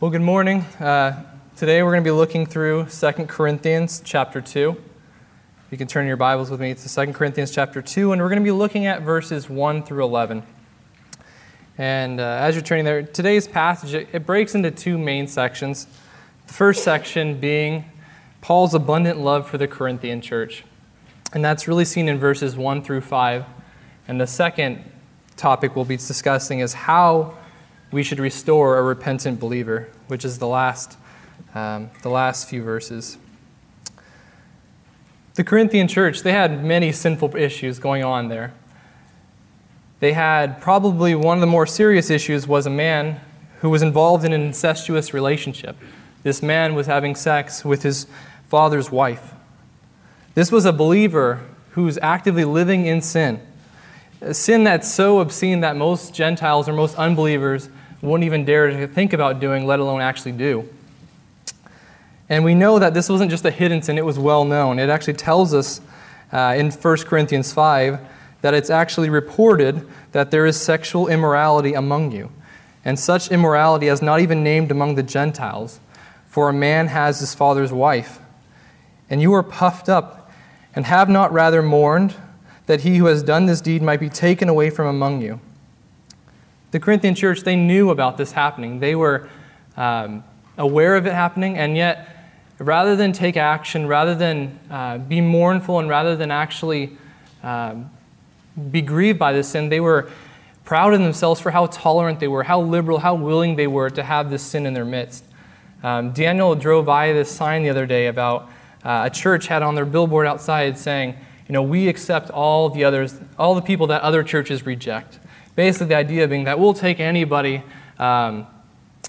Well, good morning. Uh, today we're going to be looking through 2 Corinthians chapter 2. You can turn your Bibles with me to 2 Corinthians chapter 2, and we're going to be looking at verses 1 through 11. And uh, as you're turning there, today's passage, it, it breaks into two main sections. The first section being Paul's abundant love for the Corinthian church. And that's really seen in verses 1 through 5. And the second topic we'll be discussing is how we should restore a repentant believer, which is the last, um, the last few verses. The Corinthian church, they had many sinful issues going on there. They had probably one of the more serious issues was a man who was involved in an incestuous relationship. This man was having sex with his father's wife. This was a believer who was actively living in sin a sin that's so obscene that most Gentiles or most unbelievers wouldn't even dare to think about doing, let alone actually do. And we know that this wasn't just a hidden sin, it was well known. It actually tells us uh, in 1 Corinthians 5 that it's actually reported that there is sexual immorality among you, and such immorality is not even named among the Gentiles, for a man has his father's wife. And you are puffed up, and have not rather mourned that he who has done this deed might be taken away from among you. The Corinthian church, they knew about this happening. They were um, aware of it happening, and yet, rather than take action, rather than uh, be mournful, and rather than actually um, be grieved by this sin, they were proud of themselves for how tolerant they were, how liberal, how willing they were to have this sin in their midst. Um, Daniel drove by this sign the other day about uh, a church had on their billboard outside saying, you know, we accept all the others, all the people that other churches reject. Basically, the idea being that we'll take anybody, um,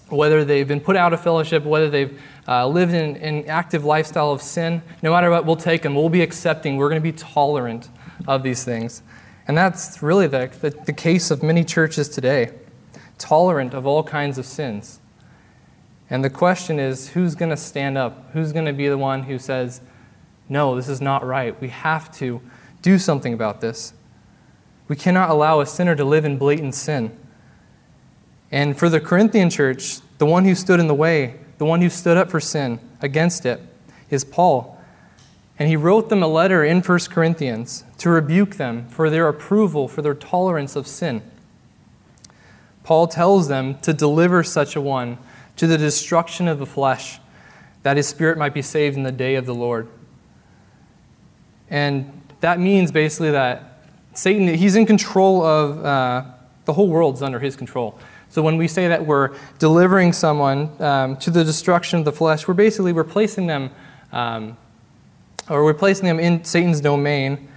whether they've been put out of fellowship, whether they've uh, lived in an active lifestyle of sin, no matter what, we'll take them. We'll be accepting. We're going to be tolerant of these things. And that's really the, the, the case of many churches today tolerant of all kinds of sins. And the question is who's going to stand up? Who's going to be the one who says, no, this is not right. We have to do something about this. We cannot allow a sinner to live in blatant sin. And for the Corinthian church, the one who stood in the way, the one who stood up for sin against it, is Paul. And he wrote them a letter in 1 Corinthians to rebuke them for their approval, for their tolerance of sin. Paul tells them to deliver such a one to the destruction of the flesh, that his spirit might be saved in the day of the Lord. And that means basically that Satan, he's in control of uh, the whole world's under his control. So when we say that we're delivering someone um, to the destruction of the flesh, we're basically replacing them, um, or we're placing them in Satan's domain,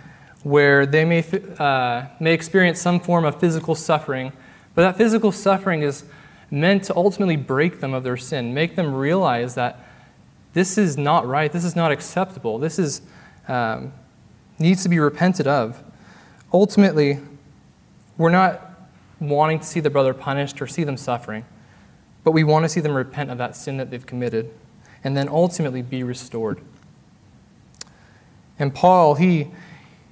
where they may uh, may experience some form of physical suffering, but that physical suffering is meant to ultimately break them of their sin, make them realize that this is not right, this is not acceptable, this is um, needs to be repented of. Ultimately, we're not wanting to see the brother punished or see them suffering, but we want to see them repent of that sin that they've committed and then ultimately be restored. And Paul, he,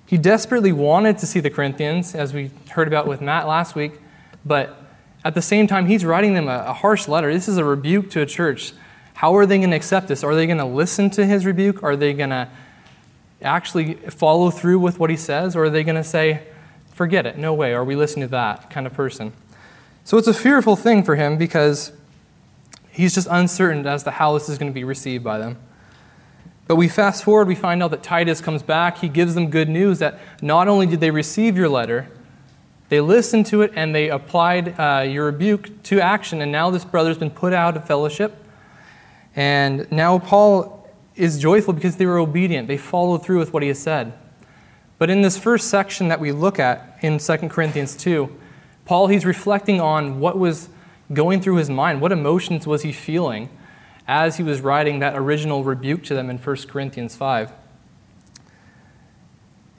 he desperately wanted to see the Corinthians, as we heard about with Matt last week, but at the same time, he's writing them a, a harsh letter. This is a rebuke to a church. How are they going to accept this? Are they going to listen to his rebuke? Are they going to actually follow through with what he says, or are they going to say, forget it, no way, are we listening to that kind of person? So it's a fearful thing for him because he's just uncertain as to how this is going to be received by them. But we fast forward, we find out that Titus comes back. He gives them good news that not only did they receive your letter, they listened to it and they applied uh, your rebuke to action. And now this brother's been put out of fellowship. And now Paul is joyful because they were obedient. They followed through with what he has said. But in this first section that we look at in 2 Corinthians 2, Paul, he's reflecting on what was going through his mind. What emotions was he feeling as he was writing that original rebuke to them in 1 Corinthians 5?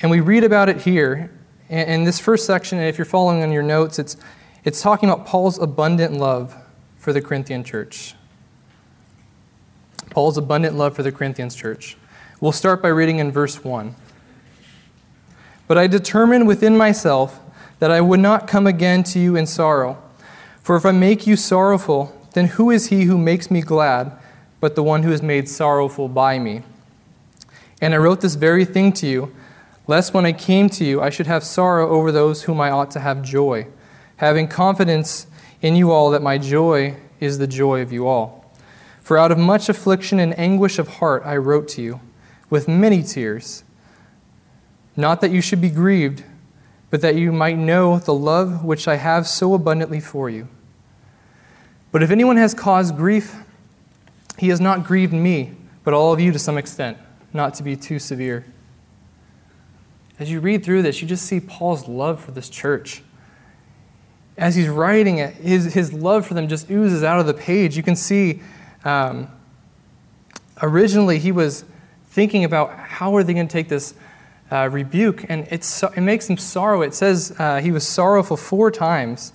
And we read about it here. In this first section, and if you're following on your notes, it's, it's talking about Paul's abundant love for the Corinthian church. Paul's abundant love for the Corinthians church. We'll start by reading in verse 1. But I determined within myself that I would not come again to you in sorrow. For if I make you sorrowful, then who is he who makes me glad but the one who is made sorrowful by me? And I wrote this very thing to you, lest when I came to you I should have sorrow over those whom I ought to have joy, having confidence in you all that my joy is the joy of you all. For out of much affliction and anguish of heart I wrote to you, with many tears. Not that you should be grieved, but that you might know the love which I have so abundantly for you. But if anyone has caused grief, he has not grieved me, but all of you to some extent, not to be too severe. As you read through this, you just see Paul's love for this church. As he's writing it, his, his love for them just oozes out of the page. You can see um, originally he was thinking about how are they going to take this uh, rebuke, and it's, it makes him sorrow. It says uh, he was sorrowful four times.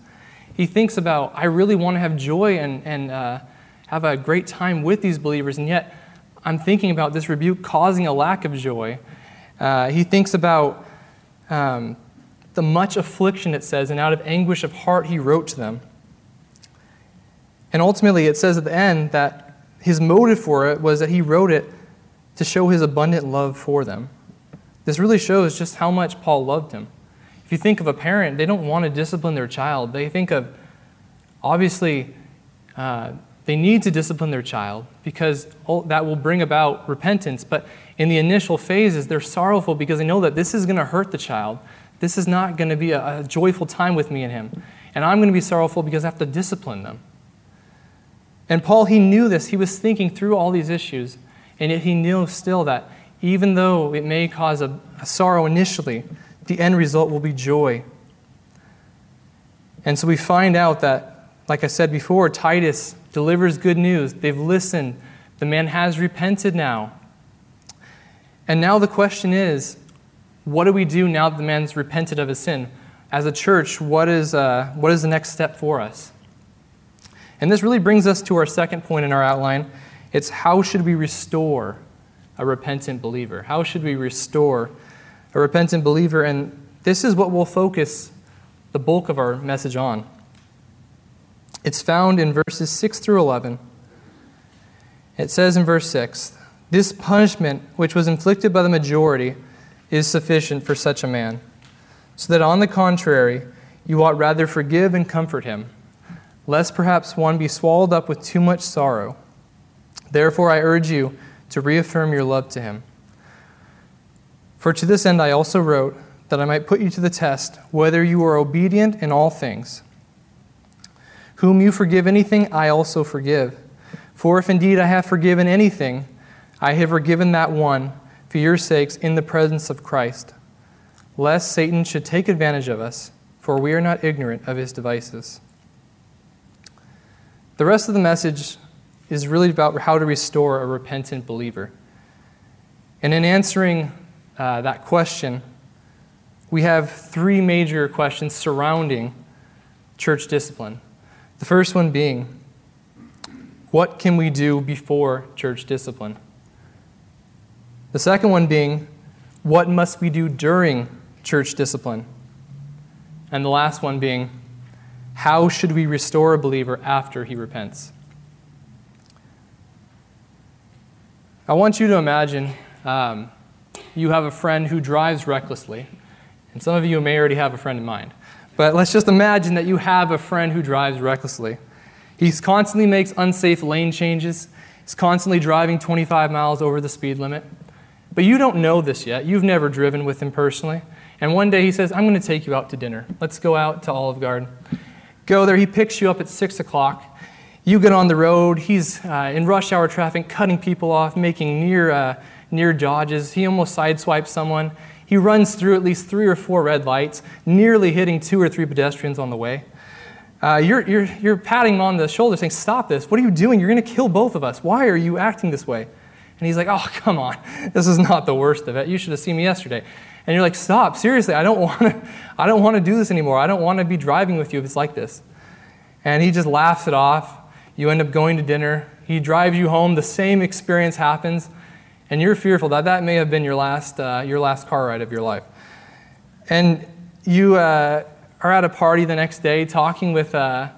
He thinks about, I really want to have joy and, and uh, have a great time with these believers, and yet I'm thinking about this rebuke causing a lack of joy. Uh, he thinks about um, the much affliction, it says, and out of anguish of heart he wrote to them. And ultimately, it says at the end that his motive for it was that he wrote it to show his abundant love for them. This really shows just how much Paul loved him. If you think of a parent, they don't want to discipline their child. They think of, obviously, uh, they need to discipline their child because that will bring about repentance. But in the initial phases, they're sorrowful because they know that this is going to hurt the child. This is not going to be a, a joyful time with me and him. And I'm going to be sorrowful because I have to discipline them. And Paul, he knew this. He was thinking through all these issues. And yet he knew still that even though it may cause a, a sorrow initially, the end result will be joy. And so we find out that, like I said before, Titus delivers good news. They've listened. The man has repented now. And now the question is what do we do now that the man's repented of his sin? As a church, what is, uh, what is the next step for us? And this really brings us to our second point in our outline. It's how should we restore a repentant believer? How should we restore a repentant believer? And this is what we'll focus the bulk of our message on. It's found in verses 6 through 11. It says in verse 6 This punishment, which was inflicted by the majority, is sufficient for such a man, so that on the contrary, you ought rather forgive and comfort him, lest perhaps one be swallowed up with too much sorrow. Therefore, I urge you to reaffirm your love to him. For to this end I also wrote, that I might put you to the test, whether you are obedient in all things. Whom you forgive anything, I also forgive. For if indeed I have forgiven anything, I have forgiven that one for your sakes in the presence of Christ, lest Satan should take advantage of us, for we are not ignorant of his devices. The rest of the message is really about how to restore a repentant believer. And in answering uh, that question, we have three major questions surrounding church discipline. The first one being, what can we do before church discipline? The second one being, what must we do during church discipline? And the last one being, how should we restore a believer after he repents? I want you to imagine um, you have a friend who drives recklessly. And some of you may already have a friend in mind. But let's just imagine that you have a friend who drives recklessly. He constantly makes unsafe lane changes. He's constantly driving 25 miles over the speed limit. But you don't know this yet. You've never driven with him personally. And one day he says, I'm going to take you out to dinner. Let's go out to Olive Garden. Go there. He picks you up at 6 o'clock. You get on the road. He's uh, in rush hour traffic, cutting people off, making near, uh, near dodges. He almost sideswipes someone. He runs through at least three or four red lights, nearly hitting two or three pedestrians on the way. Uh, you're, you're, you're patting him on the shoulder saying, Stop this. What are you doing? You're going to kill both of us. Why are you acting this way? And he's like, Oh, come on. This is not the worst of it. You should have seen me yesterday. And you're like, Stop. Seriously, I don't want to, I don't want to do this anymore. I don't want to be driving with you if it's like this. And he just laughs it off. You end up going to dinner. He drives you home. The same experience happens. And you're fearful that that may have been your last, uh, your last car ride of your life. And you uh, are at a party the next day talking with uh,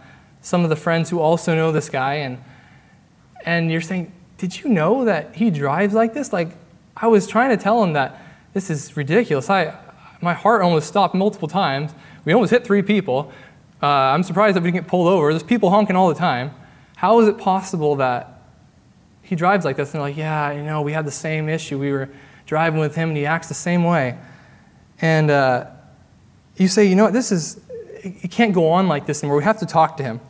some of the friends who also know this guy, and, and you're saying, Did you know that he drives like this? Like, I was trying to tell him that this is ridiculous. I, my heart almost stopped multiple times. We almost hit three people. Uh, I'm surprised that we didn't get pulled over. There's people honking all the time. How is it possible that he drives like this? And they're like, yeah, you know, we had the same issue. We were driving with him and he acts the same way. And uh, you say, you know what, this is, it can't go on like this anymore. We have to talk to him.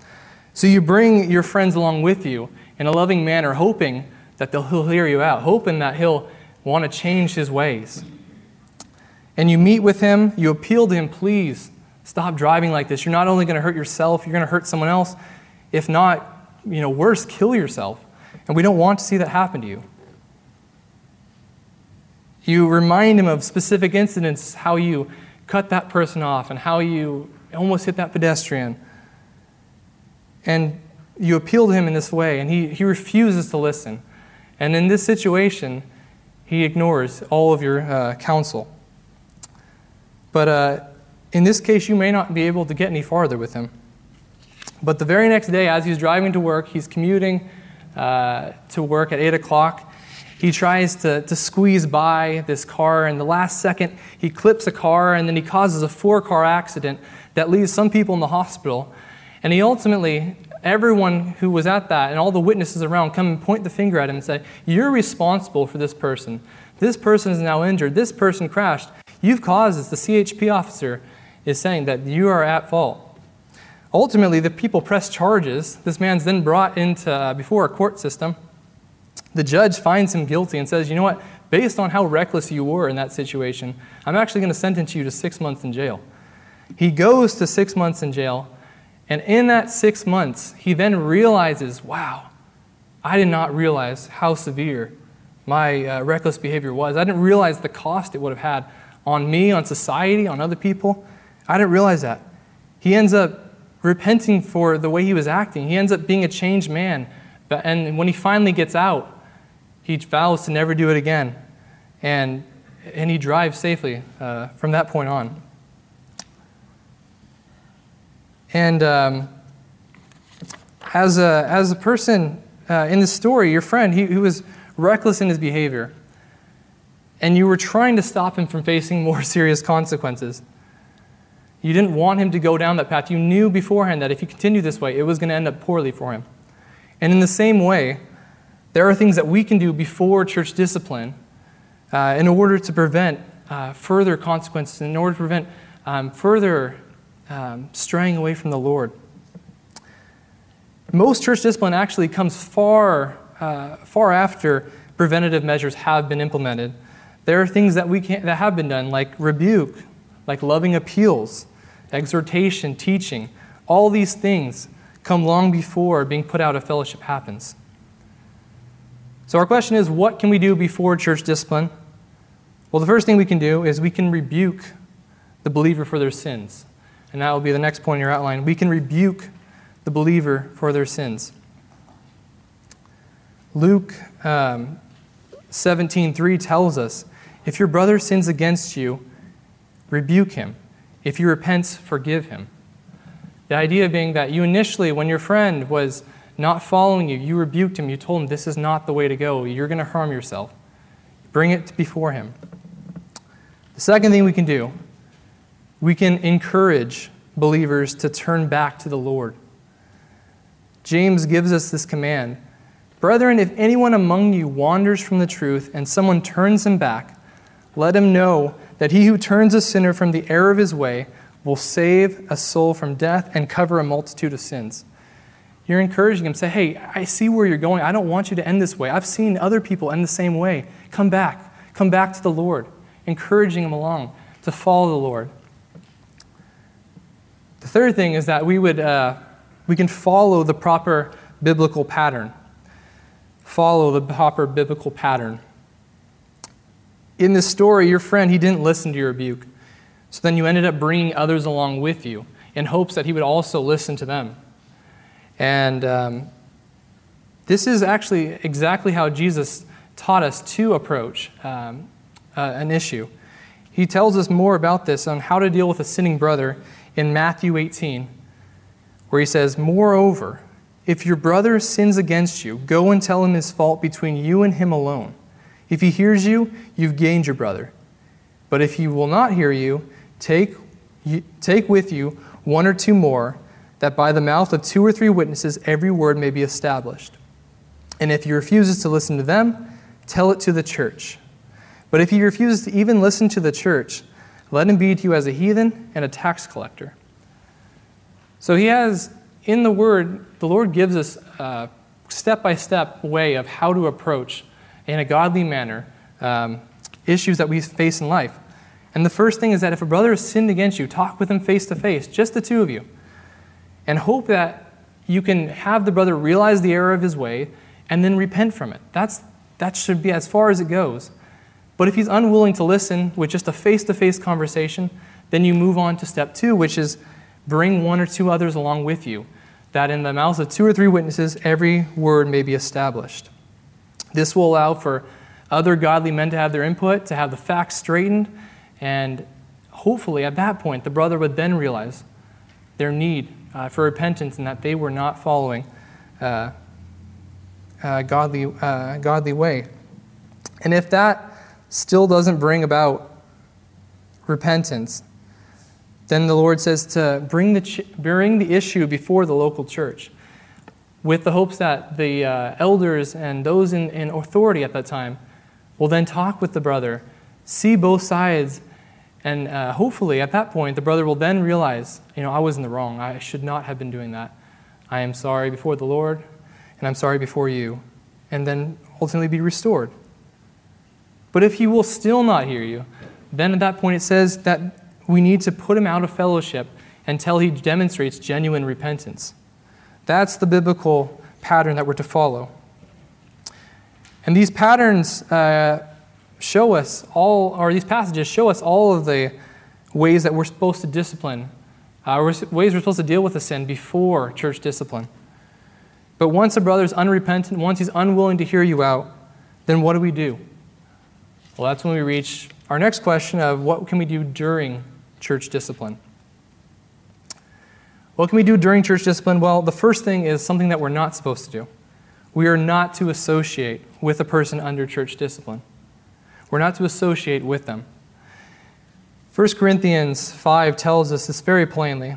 So you bring your friends along with you in a loving manner, hoping that he'll hear you out, hoping that he'll want to change his ways. And you meet with him, you appeal to him, please stop driving like this. You're not only going to hurt yourself, you're going to hurt someone else. If not, you know, worse, kill yourself. And we don't want to see that happen to you. You remind him of specific incidents, how you cut that person off and how you almost hit that pedestrian. And you appeal to him in this way, and he, he refuses to listen. And in this situation, he ignores all of your uh, counsel. But uh, in this case, you may not be able to get any farther with him. But the very next day, as he's driving to work, he's commuting uh, to work at 8 o'clock. He tries to, to squeeze by this car, and the last second, he clips a car, and then he causes a four car accident that leaves some people in the hospital. And he ultimately, everyone who was at that and all the witnesses around come and point the finger at him and say, You're responsible for this person. This person is now injured. This person crashed. You've caused this. The CHP officer is saying that you are at fault. Ultimately, the people press charges. This man's then brought into uh, before a court system. The judge finds him guilty and says, "You know what? Based on how reckless you were in that situation, I'm actually going to sentence you to six months in jail." He goes to six months in jail, and in that six months, he then realizes, "Wow, I did not realize how severe my uh, reckless behavior was. I didn't realize the cost it would have had on me, on society, on other people. I didn't realize that." He ends up repenting for the way he was acting. He ends up being a changed man. And when he finally gets out, he vows to never do it again. And, and he drives safely uh, from that point on. And um, as, a, as a person uh, in the story, your friend, he, he was reckless in his behavior. And you were trying to stop him from facing more serious consequences. You didn't want him to go down that path. You knew beforehand that if he continued this way, it was going to end up poorly for him. And in the same way, there are things that we can do before church discipline uh, in order to prevent uh, further consequences, in order to prevent um, further um, straying away from the Lord. Most church discipline actually comes far, uh, far after preventative measures have been implemented. There are things that, we can, that have been done, like rebuke, like loving appeals, exhortation, teaching, all these things come long before being put out of fellowship happens. So, our question is what can we do before church discipline? Well, the first thing we can do is we can rebuke the believer for their sins. And that will be the next point in your outline. We can rebuke the believer for their sins. Luke um, 17:3 tells us, "If your brother sins against you, rebuke him. If he repents, forgive him. The idea being that you initially, when your friend was not following you, you rebuked him, you told him, This is not the way to go, you're going to harm yourself. Bring it before him. The second thing we can do, we can encourage believers to turn back to the Lord. James gives us this command Brethren, if anyone among you wanders from the truth and someone turns him back, let him know that he who turns a sinner from the error of his way will save a soul from death and cover a multitude of sins. You're encouraging him, say, Hey, I see where you're going. I don't want you to end this way. I've seen other people end the same way. Come back. Come back to the Lord. Encouraging him along to follow the Lord. The third thing is that we, would, uh, we can follow the proper biblical pattern. Follow the proper biblical pattern in this story, your friend, he didn't listen to your rebuke. So then you ended up bringing others along with you in hopes that he would also listen to them. And um, this is actually exactly how Jesus taught us to approach um, uh, an issue. He tells us more about this on how to deal with a sinning brother in Matthew 18, where he says, Moreover, if your brother sins against you, go and tell him his fault between you and him alone. If he hears you, you've gained your brother. But if he will not hear you, take, take with you one or two more, that by the mouth of two or three witnesses every word may be established. And if he refuses to listen to them, tell it to the church. But if he refuses to even listen to the church, let him be to you as a heathen and a tax collector. So he has, in the word, the Lord gives us a step by step way of how to approach, in a godly manner, um, issues that we face in life. And the first thing is that if a brother has sinned against you, talk with him face to face, just the two of you, and hope that you can have the brother realize the error of his way and then repent from it. That's, that should be as far as it goes. But if he's unwilling to listen with just a face to face conversation, then you move on to step two, which is bring one or two others along with you, that in the mouths of two or three witnesses, every word may be established. This will allow for other godly men to have their input, to have the facts straightened, and hopefully at that point, the brother would then realize their need uh, for repentance and that they were not following uh, uh, godly, uh, godly way. And if that still doesn't bring about repentance, then the Lord says to bring the, bring the issue before the local church with the hopes that the uh, elders and those in, in authority at that time will then talk with the brother, see both sides, and uh, hopefully at that point the brother will then realize, you know, I was in the wrong. I should not have been doing that. I am sorry before the Lord, and I'm sorry before you, and then ultimately be restored. But if he will still not hear you, then at that point it says that we need to put him out of fellowship until he demonstrates genuine repentance. That's the biblical pattern that we're to follow. And these patterns uh, show us all, or these passages show us all of the ways that we're supposed to discipline, uh, ways we're supposed to deal with a sin before church discipline. But once a brother is unrepentant, once he's unwilling to hear you out, then what do we do? Well, that's when we reach our next question of what can we do during church discipline? What can we do during church discipline? Well, the first thing is something that we're not supposed to do. We are not to associate with a person under church discipline. We're not to associate with them. 1 Corinthians 5 tells us this very plainly.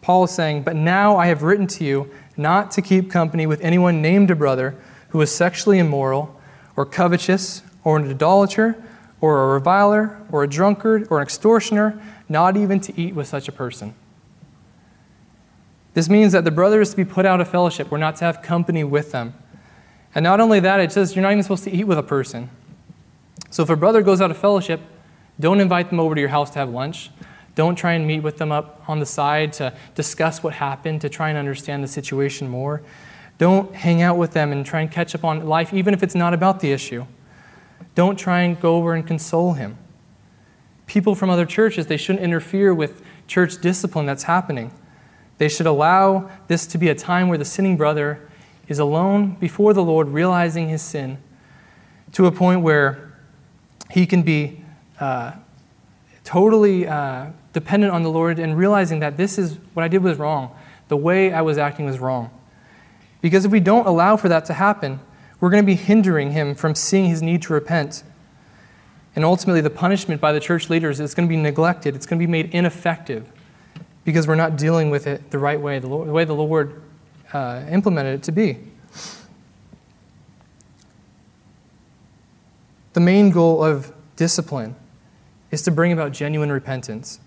Paul is saying, But now I have written to you not to keep company with anyone named a brother who is sexually immoral, or covetous, or an idolater, or a reviler, or a drunkard, or an extortioner, not even to eat with such a person. This means that the brother is to be put out of fellowship. We're not to have company with them. And not only that, it says you're not even supposed to eat with a person. So if a brother goes out of fellowship, don't invite them over to your house to have lunch. Don't try and meet with them up on the side to discuss what happened, to try and understand the situation more. Don't hang out with them and try and catch up on life, even if it's not about the issue. Don't try and go over and console him. People from other churches, they shouldn't interfere with church discipline that's happening. They should allow this to be a time where the sinning brother is alone before the Lord, realizing his sin, to a point where he can be uh, totally uh, dependent on the Lord and realizing that this is what I did was wrong. The way I was acting was wrong. Because if we don't allow for that to happen, we're going to be hindering him from seeing his need to repent. And ultimately, the punishment by the church leaders is going to be neglected, it's going to be made ineffective because we're not dealing with it the right way, the, way the Lord uh, implemented it to be. The main goal of discipline is to bring about genuine repentance.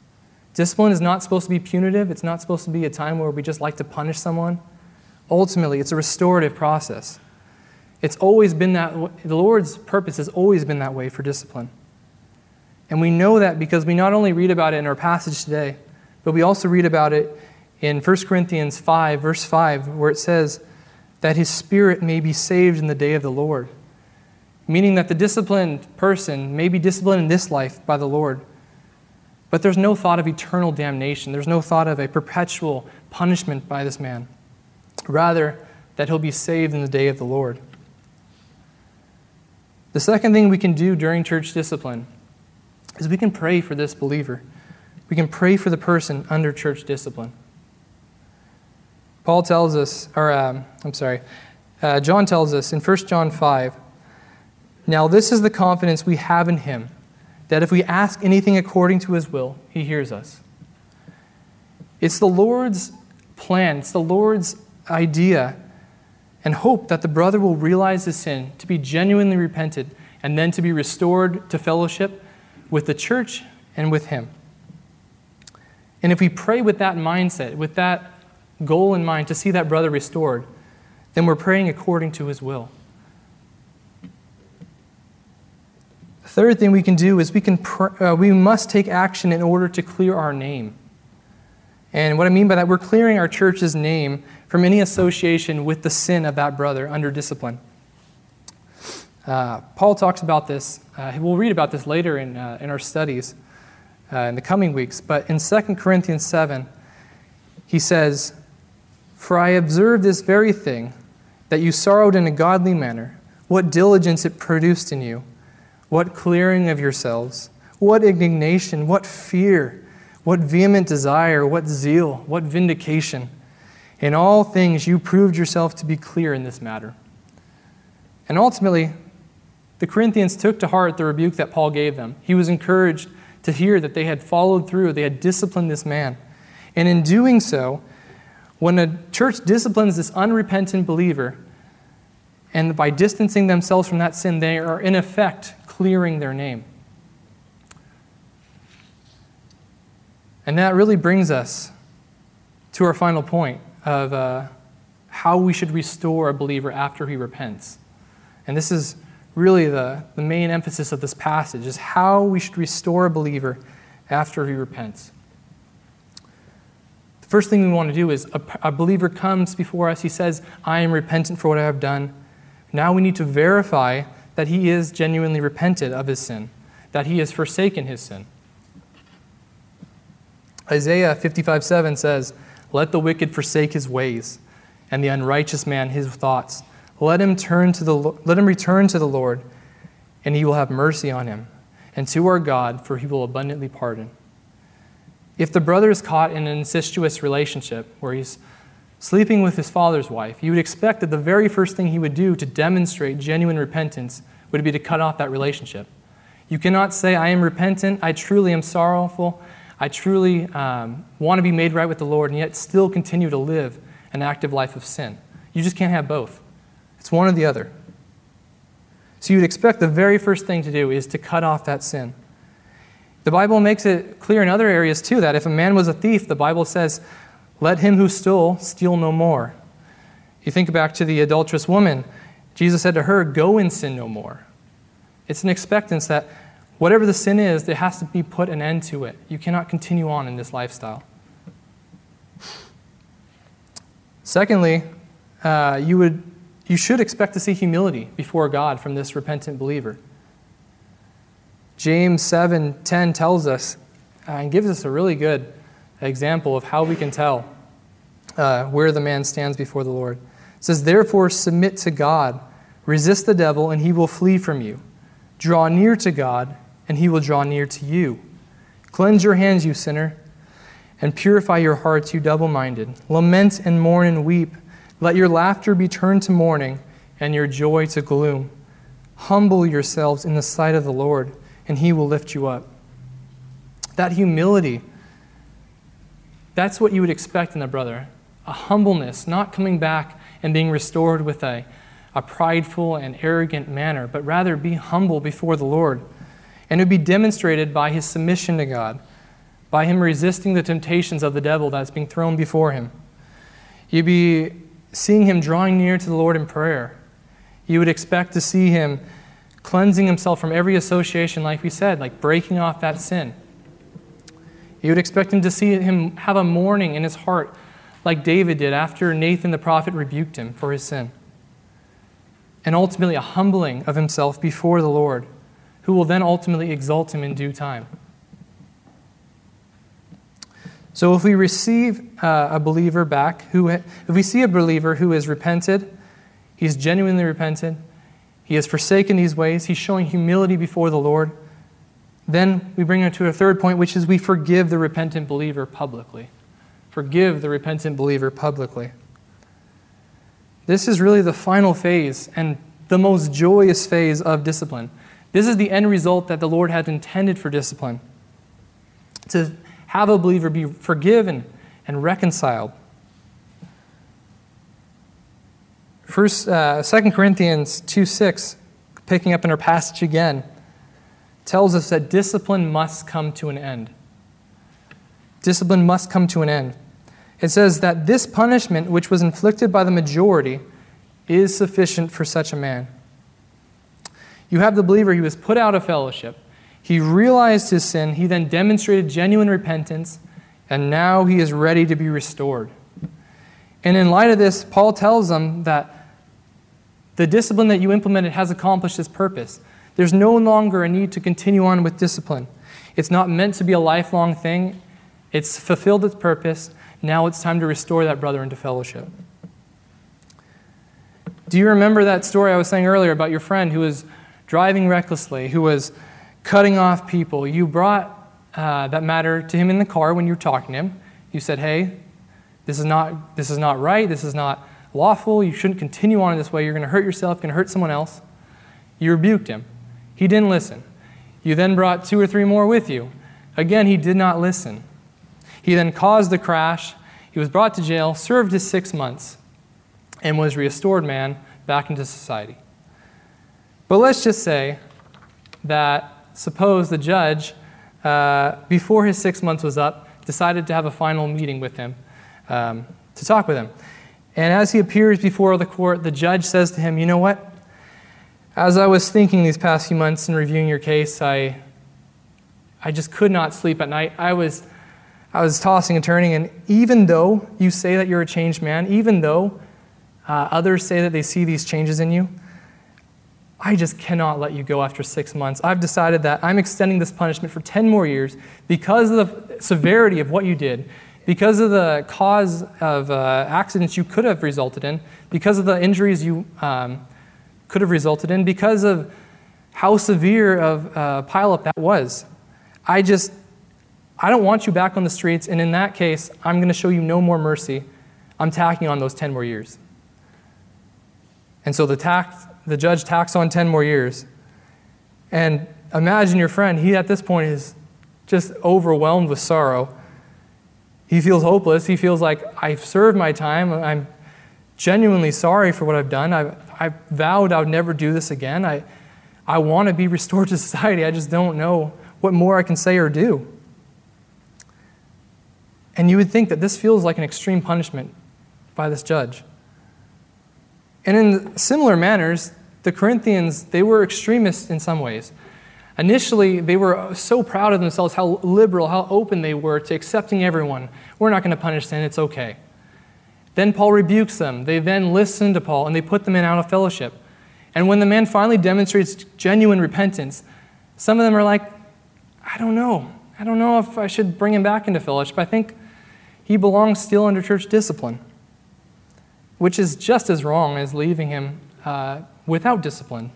Discipline is not supposed to be punitive, it's not supposed to be a time where we just like to punish someone. Ultimately, it's a restorative process. It's always been that the Lord's purpose has always been that way for discipline. And we know that because we not only read about it in our passage today, but we also read about it in 1 Corinthians 5, verse 5, where it says that his spirit may be saved in the day of the Lord. Meaning that the disciplined person may be disciplined in this life by the Lord, but there's no thought of eternal damnation. There's no thought of a perpetual punishment by this man. Rather, that he'll be saved in the day of the Lord. The second thing we can do during church discipline is we can pray for this believer. We can pray for the person under church discipline. Paul tells us, or um, I'm sorry, uh, John tells us in 1 John 5 Now this is the confidence we have in him, that if we ask anything according to his will, he hears us. It's the Lord's plan, it's the Lord's idea and hope that the brother will realize his sin, to be genuinely repented, and then to be restored to fellowship with the church and with him. And if we pray with that mindset, with that goal in mind to see that brother restored, then we're praying according to his will. The third thing we can do is we, can pr- uh, we must take action in order to clear our name. And what I mean by that, we're clearing our church's name from any association with the sin of that brother under discipline. Uh, Paul talks about this. Uh, we'll read about this later in, uh, in our studies uh, in the coming weeks. But in 2 Corinthians 7, he says, For I observe this very thing, that you sorrowed in a godly manner, what diligence it produced in you, what clearing of yourselves, what indignation, what fear, what vehement desire, what zeal, what vindication. In all things you proved yourself to be clear in this matter. And ultimately, the Corinthians took to heart the rebuke that Paul gave them. He was encouraged to hear that they had followed through, they had disciplined this man. And in doing so, when a church disciplines this unrepentant believer, and by distancing themselves from that sin, they are in effect clearing their name. And that really brings us to our final point of uh, how we should restore a believer after he repents. And this is really the, the main emphasis of this passage is how we should restore a believer after he repents. The first thing we want to do is a, a believer comes before us, he says, I am repentant for what I have done. Now we need to verify that he is genuinely repented of his sin, that he has forsaken his sin. Isaiah 55 7 says, Let the wicked forsake his ways, and the unrighteous man his thoughts let him, turn to the, let him return to the Lord, and he will have mercy on him, and to our God, for he will abundantly pardon. If the brother is caught in an incestuous relationship where he's sleeping with his father's wife, you would expect that the very first thing he would do to demonstrate genuine repentance would be to cut off that relationship. You cannot say, I am repentant, I truly am sorrowful, I truly um, want to be made right with the Lord, and yet still continue to live an active life of sin. You just can't have both. It's one or the other. So you'd expect the very first thing to do is to cut off that sin. The Bible makes it clear in other areas too that if a man was a thief, the Bible says, let him who stole steal no more. You think back to the adulterous woman, Jesus said to her, Go and sin no more. It's an expectance that whatever the sin is, there has to be put an end to it. You cannot continue on in this lifestyle. Secondly, uh, you would you should expect to see humility before God from this repentant believer. James 7:10 tells us uh, and gives us a really good example of how we can tell uh, where the man stands before the Lord. It says, "Therefore submit to God, resist the devil, and he will flee from you. Draw near to God, and he will draw near to you. Cleanse your hands, you sinner, and purify your hearts, you double-minded. Lament and mourn and weep." Let your laughter be turned to mourning and your joy to gloom. Humble yourselves in the sight of the Lord, and he will lift you up. That humility, that's what you would expect in a brother. A humbleness, not coming back and being restored with a, a prideful and arrogant manner, but rather be humble before the Lord. And it would be demonstrated by his submission to God, by him resisting the temptations of the devil that's being thrown before him. You'd be seeing him drawing near to the Lord in prayer. You would expect to see him cleansing himself from every association, like we said, like breaking off that sin. You would expect him to see him have a mourning in his heart, like David did after Nathan the prophet rebuked him for his sin. And ultimately, a humbling of himself before the Lord, who will then ultimately exalt him in due time. So if we receive uh, a believer back, who, if we see a believer who is repented, he's genuinely repented, he has forsaken these ways, he's showing humility before the Lord, then we bring him to a third point, which is we forgive the repentant believer publicly. Forgive the repentant believer publicly. This is really the final phase and the most joyous phase of discipline. This is the end result that the Lord had intended for discipline to have a believer be forgiven and reconciled. First, uh, 2 Corinthians 2 6, picking up in our passage again, tells us that discipline must come to an end. Discipline must come to an end. It says that this punishment, which was inflicted by the majority, is sufficient for such a man. You have the believer, he was put out of fellowship. He realized his sin. He then demonstrated genuine repentance, and now he is ready to be restored. And in light of this, Paul tells them that the discipline that you implemented has accomplished its purpose. There's no longer a need to continue on with discipline. It's not meant to be a lifelong thing, it's fulfilled its purpose. Now it's time to restore that brother into fellowship. Do you remember that story I was saying earlier about your friend who was driving recklessly, who was cutting off people? You brought uh, that matter to him in the car when you were talking to him. You said, hey, this is not, this is not right. This is not lawful. You shouldn't continue on in this way. You're going to hurt yourself, going to hurt someone else. You rebuked him. He didn't listen. You then brought two or three more with you. Again, he did not listen. He then caused the crash. He was brought to jail, served his six months, and was restored man back into society. But let's just say that suppose the judge, uh, before his six months was up, decided to have a final meeting with him um, to talk with him. And as he appears before the court, the judge says to him, You know what? As I was thinking these past few months and reviewing your case, I, I just could not sleep at night. I was, I was tossing and turning, and even though you say that you're a changed man, even though uh, others say that they see these changes in you, I just cannot let you go after six months. I've decided that I'm extending this punishment for 10 more years because of the severity of what you did, because of the cause of uh, accidents you could have resulted in, because of the injuries you um, could have resulted in, because of how severe of a pileup that was. I just, I don't want you back on the streets, and in that case, I'm going to show you no more mercy. I'm tacking on those 10 more years. And so the, tax, the judge tacks on 10 more years. And imagine your friend, he at this point is just overwhelmed with sorrow. He feels hopeless. He feels like, I've served my time. I'm genuinely sorry for what I've done. I, I vowed I would never do this again. I, I want to be restored to society. I just don't know what more I can say or do. And you would think that this feels like an extreme punishment by this judge. And in similar manners, the Corinthians, they were extremists in some ways. Initially, they were so proud of themselves, how liberal, how open they were to accepting everyone. We're not going to punish sin, it's okay. Then Paul rebukes them. They then listen to Paul and they put them in out of fellowship. And when the man finally demonstrates genuine repentance, some of them are like, I don't know. I don't know if I should bring him back into fellowship. I think he belongs still under church discipline which is just as wrong as leaving him uh, without discipline.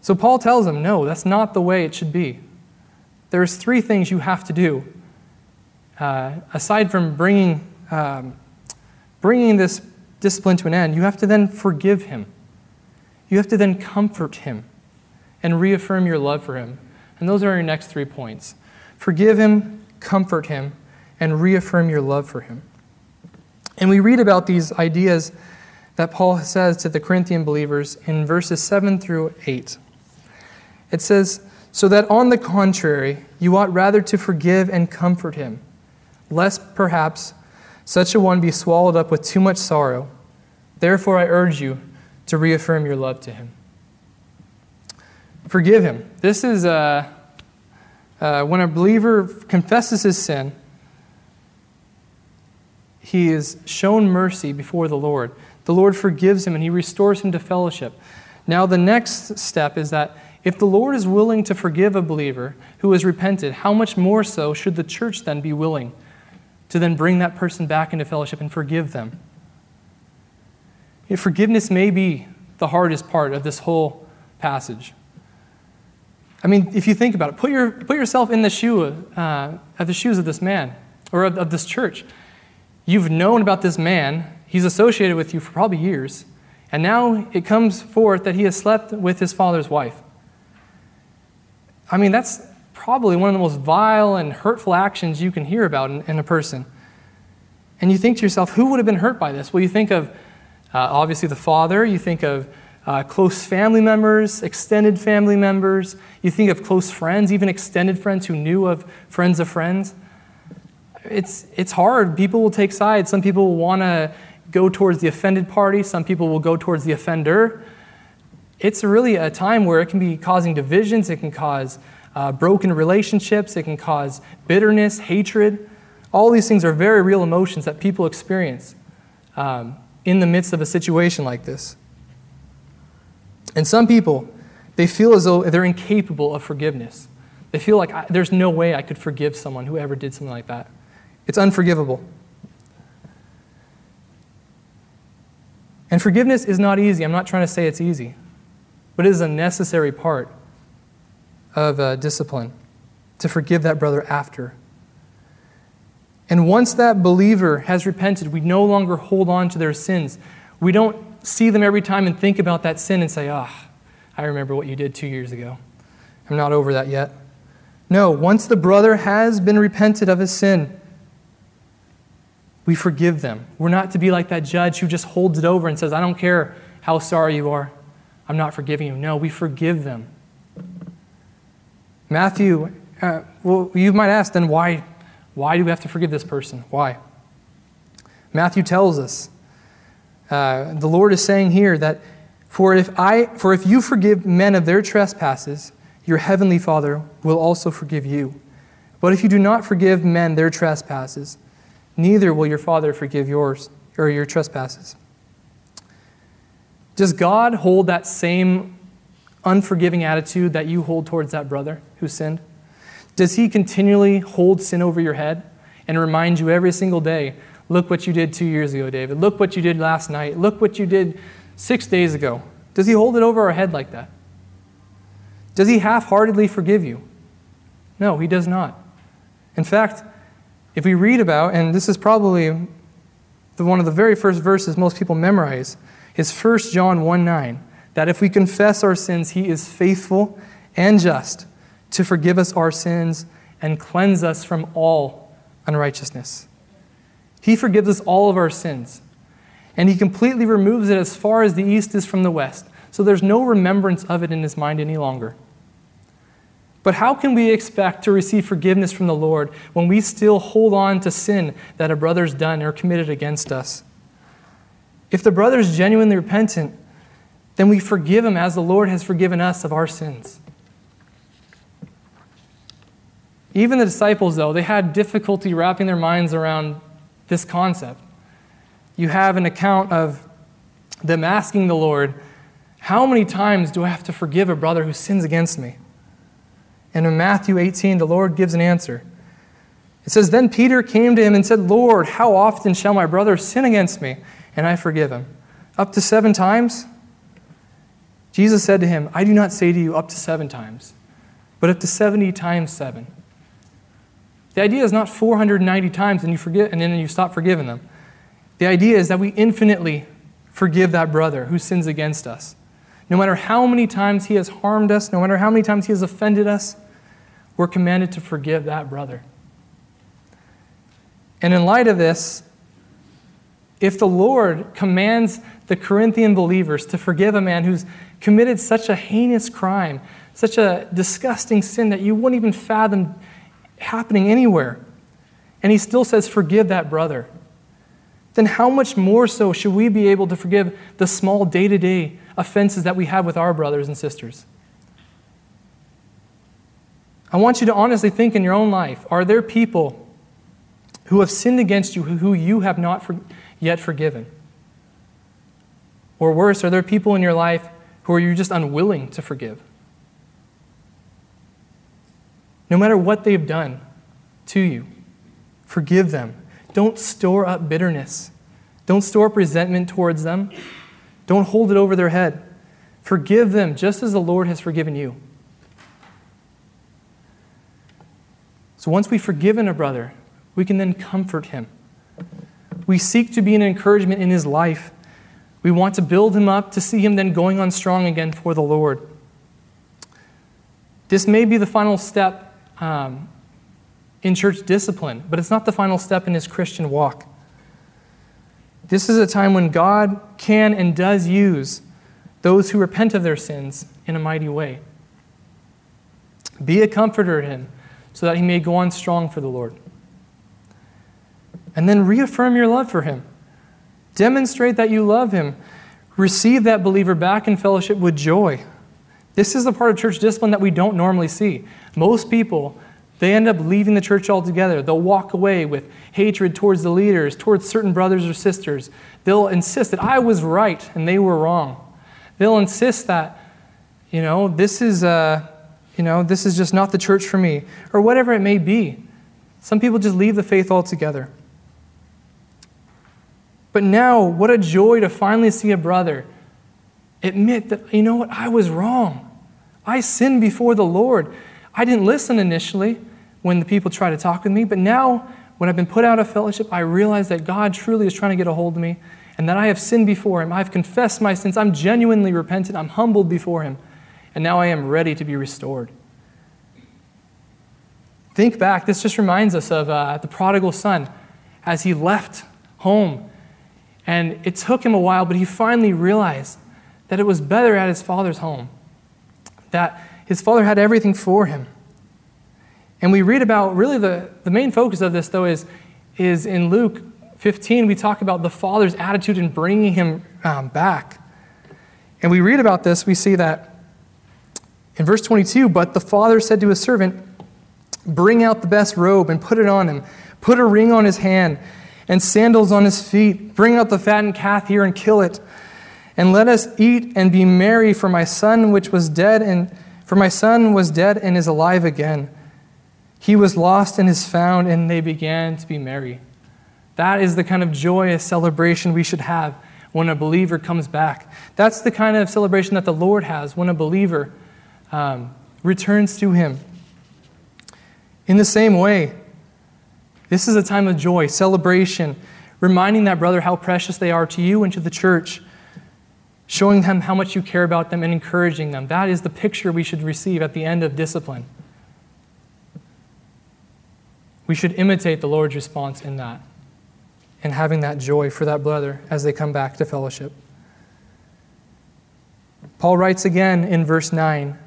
So Paul tells him, no, that's not the way it should be. There's three things you have to do. Uh, aside from bringing, um, bringing this discipline to an end, you have to then forgive him. You have to then comfort him and reaffirm your love for him. And those are your next three points. Forgive him, comfort him, and reaffirm your love for him. And we read about these ideas that Paul says to the Corinthian believers in verses 7 through 8. It says, So that on the contrary, you ought rather to forgive and comfort him, lest perhaps such a one be swallowed up with too much sorrow. Therefore, I urge you to reaffirm your love to him. Forgive him. This is uh, uh, when a believer confesses his sin he is shown mercy before the Lord. The Lord forgives him and he restores him to fellowship. Now, the next step is that if the Lord is willing to forgive a believer who has repented, how much more so should the church then be willing to then bring that person back into fellowship and forgive them? Forgiveness may be the hardest part of this whole passage. I mean, if you think about it, put, your, put yourself in the shoe, uh, the shoes of this man or of, of this church. You've known about this man. he's associated with you for probably years, and now it comes forth that he has slept with his father's wife. I mean, that's probably one of the most vile and hurtful actions you can hear about in, in a person. And you think to yourself, who would have been hurt by this? Well, you think of uh, obviously the father, you think of uh, close family members, extended family members, you think of close friends, even extended friends who knew of friends of friends. It's, it's hard. People will take sides. Some people will want to go towards the offended party, some people will go towards the offender. It's really a time where it can be causing divisions, it can cause uh, broken relationships, it can cause bitterness, hatred. All these things are very real emotions that people experience um, in the midst of a situation like this. And some people, they feel as though they're incapable of forgiveness. They feel like there's no way I could forgive someone who ever did something like that. It's unforgivable. And forgiveness is not easy. I'm not trying to say it's easy, but it is a necessary part of uh, discipline to forgive that brother after. And once that believer has repented, we no longer hold on to their sins. We don't see them every time and think about that sin and say, ah, oh, I remember what you did two years ago. I'm not over that yet. No, once the brother has been repented of his sin, we forgive them. We're not to be like that judge who just holds it over and says, I don't care how sorry you are, I'm not forgiving you. No, we forgive them. Matthew, uh, well, you might ask then why, why do we have to forgive this person? Why? Matthew tells us. Uh, the Lord is saying here that for if, I, for if you forgive men of their trespasses, your heavenly Father will also forgive you. But if you do not forgive men their trespasses, neither will your Father forgive yours or your trespasses. Does God hold that same unforgiving attitude that you hold towards that brother who sinned? Does he continually hold sin over your head and remind you every single day, look what you did two years ago, David? Look what you did last night. Look what you did six days ago. Does he hold it over our head like that? Does he half heartedly forgive you? No, he does not. In fact, if we read about, and this is probably the, one of the very first verses most people memorize, is 1 John 1 9, that if we confess our sins, he is faithful and just to forgive us our sins and cleanse us from all unrighteousness. He forgives us all of our sins, and he completely removes it as far as the east is from the west. So there's no remembrance of it in his mind any longer. But how can we expect to receive forgiveness from the Lord when we still hold on to sin that a brother's done or committed against us? If the brother is genuinely repentant, then we forgive him as the Lord has forgiven us of our sins. Even the disciples, though, they had difficulty wrapping their minds around this concept. You have an account of them asking the Lord, How many times do I have to forgive a brother who sins against me? And in Matthew 18, the Lord gives an answer. It says, Then Peter came to him and said, Lord, how often shall my brother sin against me and I forgive him? Up to seven times? Jesus said to him, I do not say to you up to seven times, but up to 70 times seven. The idea is not 490 times and you forget and then you stop forgiving them. The idea is that we infinitely forgive that brother who sins against us. No matter how many times he has harmed us, no matter how many times he has offended us, we're commanded to forgive that brother. And in light of this, if the Lord commands the Corinthian believers to forgive a man who's committed such a heinous crime, such a disgusting sin that you wouldn't even fathom happening anywhere, and he still says, Forgive that brother, then how much more so should we be able to forgive the small day to day offenses that we have with our brothers and sisters. I want you to honestly think in your own life are there people who have sinned against you who you have not for, yet forgiven? Or worse, are there people in your life who are you just unwilling to forgive? No matter what they've done to you, forgive them. Don't store up bitterness. Don't store up resentment towards them. Don't hold it over their head. Forgive them just as the Lord has forgiven you. So once we've forgiven a brother, we can then comfort him. We seek to be an encouragement in his life. We want to build him up to see him then going on strong again for the Lord. This may be the final step um, in church discipline, but it's not the final step in his Christian walk. This is a time when God can and does use those who repent of their sins in a mighty way. Be a comforter to him so that he may go on strong for the Lord. And then reaffirm your love for him. Demonstrate that you love him. Receive that believer back in fellowship with joy. This is the part of church discipline that we don't normally see. Most people, they end up leaving the church altogether. They'll walk away with hatred towards the leaders, towards certain brothers or sisters. They'll insist that I was right and they were wrong. They'll insist that, you know, this is, uh, you know, this is just not the church for me, or whatever it may be. Some people just leave the faith altogether. But now, what a joy to finally see a brother admit that, you know what, I was wrong. I sinned before the Lord. I didn't listen initially when the people tried to talk with me, but now, when I've been put out of fellowship, I realize that God truly is trying to get a hold of me and that I have sinned before Him. I've confessed my sins. I'm genuinely repentant. I'm humbled before Him. And now I am ready to be restored. Think back. This just reminds us of uh, the prodigal son as he left home. And it took him a while, but he finally realized that it was better at his father's home, that his father had everything for him. And we read about really the, the main focus of this, though, is, is in Luke 15, we talk about the father's attitude in bringing him um, back. And we read about this, we see that in verse 22 But the father said to his servant, Bring out the best robe and put it on him, put a ring on his hand and sandals on his feet. Bring out the fattened calf here and kill it. And let us eat and be merry, for my son which was dead and for my son was dead and is alive again. He was lost and is found, and they began to be merry. That is the kind of joyous celebration we should have when a believer comes back. That's the kind of celebration that the Lord has when a believer um, returns to Him. In the same way, this is a time of joy, celebration, reminding that brother how precious they are to you and to the church, showing them how much you care about them and encouraging them. That is the picture we should receive at the end of discipline. We should imitate the Lord's response in that and having that joy for that brother as they come back to fellowship. Paul writes again in verse 9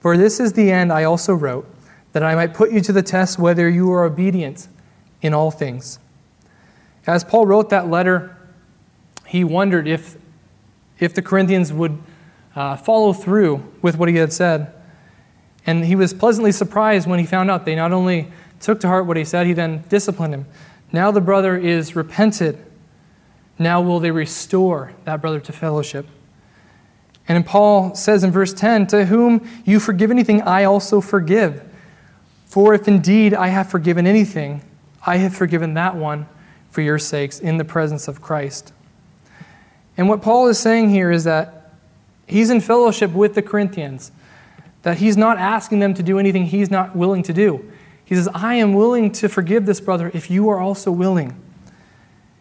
For this is the end I also wrote, that I might put you to the test whether you are obedient in all things. As Paul wrote that letter, he wondered if, if the Corinthians would uh, follow through with what he had said. And he was pleasantly surprised when he found out they not only took to heart what he said, he then disciplined him. Now the brother is repented. Now will they restore that brother to fellowship. And Paul says in verse 10 To whom you forgive anything, I also forgive. For if indeed I have forgiven anything, I have forgiven that one for your sakes in the presence of Christ. And what Paul is saying here is that he's in fellowship with the Corinthians, that he's not asking them to do anything he's not willing to do. He says, I am willing to forgive this brother if you are also willing.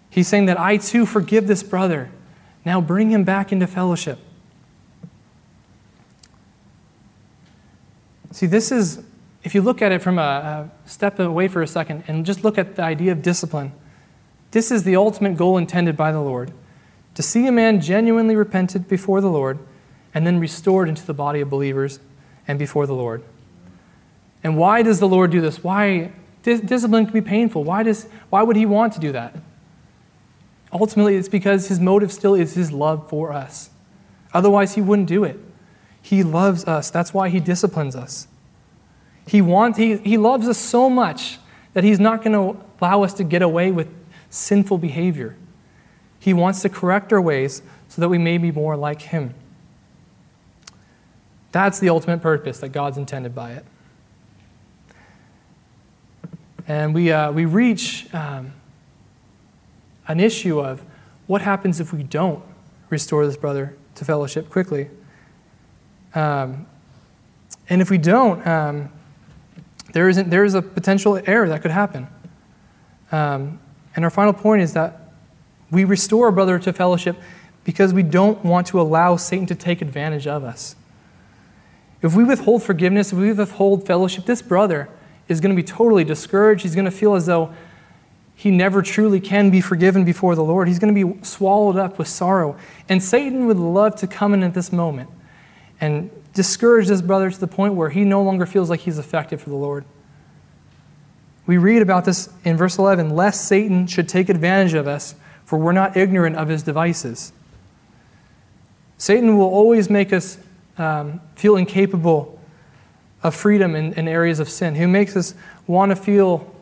He's saying that I too forgive this brother. Now bring him back into fellowship. See, this is, if you look at it from a, a, step away for a second and just look at the idea of discipline, this is the ultimate goal intended by the Lord to see a man genuinely repented before the Lord and then restored into the body of believers and before the Lord. And why does the Lord do this? Why? Discipline can be painful. Why, does, why would He want to do that? Ultimately, it's because His motive still is His love for us. Otherwise, He wouldn't do it. He loves us. That's why He disciplines us. He, wants, he, he loves us so much that He's not going to allow us to get away with sinful behavior. He wants to correct our ways so that we may be more like Him. That's the ultimate purpose that God's intended by it. And we, uh, we reach um, an issue of what happens if we don't restore this brother to fellowship quickly. Um, and if we don't, um, there, isn't, there is a potential error that could happen. Um, And our final point is that we restore a brother to fellowship because we don't want to allow Satan to take advantage of us. If we withhold forgiveness, if we withhold fellowship, this brother is going to be totally discouraged. He's going to feel as though he never truly can be forgiven before the Lord. He's going to be swallowed up with sorrow. And Satan would love to come in at this moment and discourage this brother to the point where he no longer feels like he's effective for the Lord. We read about this in verse 11 lest Satan should take advantage of us, for we're not ignorant of his devices. Satan will always make us um, feel incapable of freedom in, in, areas of sin. He makes us want to feel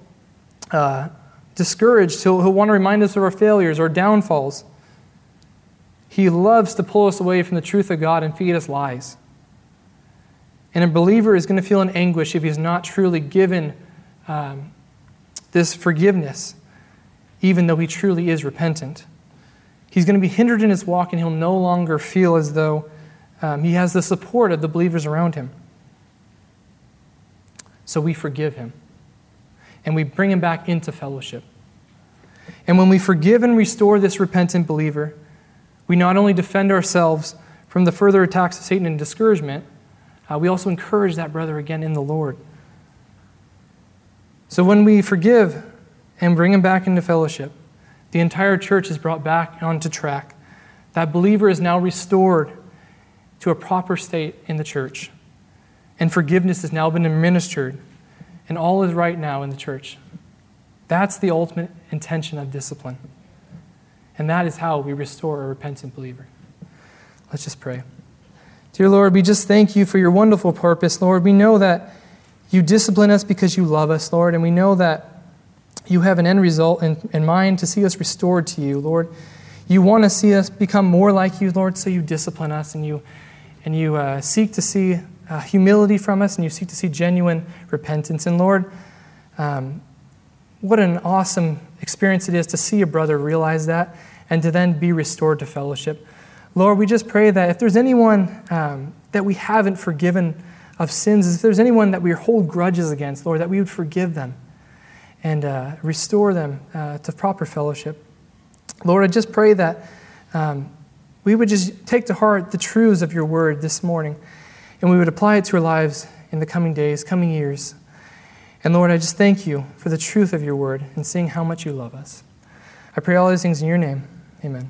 uh, discouraged. He'll, he'll want to remind us of our failures or downfalls. He loves to pull us away from the truth of God and feed us lies. And a believer is going to feel an anguish if he's not truly given um, this forgiveness, even though he truly is repentant. He's going to be hindered in his walk, and he'll no longer feel as though um, he has the support of the believers around him. So we forgive him, and we bring him back into fellowship. And when we forgive and restore this repentant believer, we not only defend ourselves from the further attacks of Satan and discouragement, uh, we also encourage that brother again in the Lord. So when we forgive and bring him back into fellowship, the entire church is brought back onto track. That believer is now restored to a proper state in the church. And forgiveness has now been administered, and all is right now in the church. That's the ultimate intention of discipline. And that is how we restore a repentant believer. Let's just pray. Dear Lord, we just thank you for your wonderful purpose, Lord. We know that you discipline us because you love us, Lord, and we know that you have an end result in, in mind to see us restored to you, Lord. You want to see us become more like you, Lord, so you discipline us and you, and you uh, seek to see uh, humility from us and you seek to see genuine repentance. And Lord, um, what an awesome experience it is to see a brother realize that and to then be restored to fellowship. Lord, we just pray that if there's anyone um, that we haven't forgiven, of sins, if there's anyone that we hold grudges against, Lord, that we would forgive them and uh, restore them uh, to proper fellowship. Lord, I just pray that um, we would just take to heart the truths of your word this morning and we would apply it to our lives in the coming days, coming years. And Lord, I just thank you for the truth of your word and seeing how much you love us. I pray all these things in your name. Amen.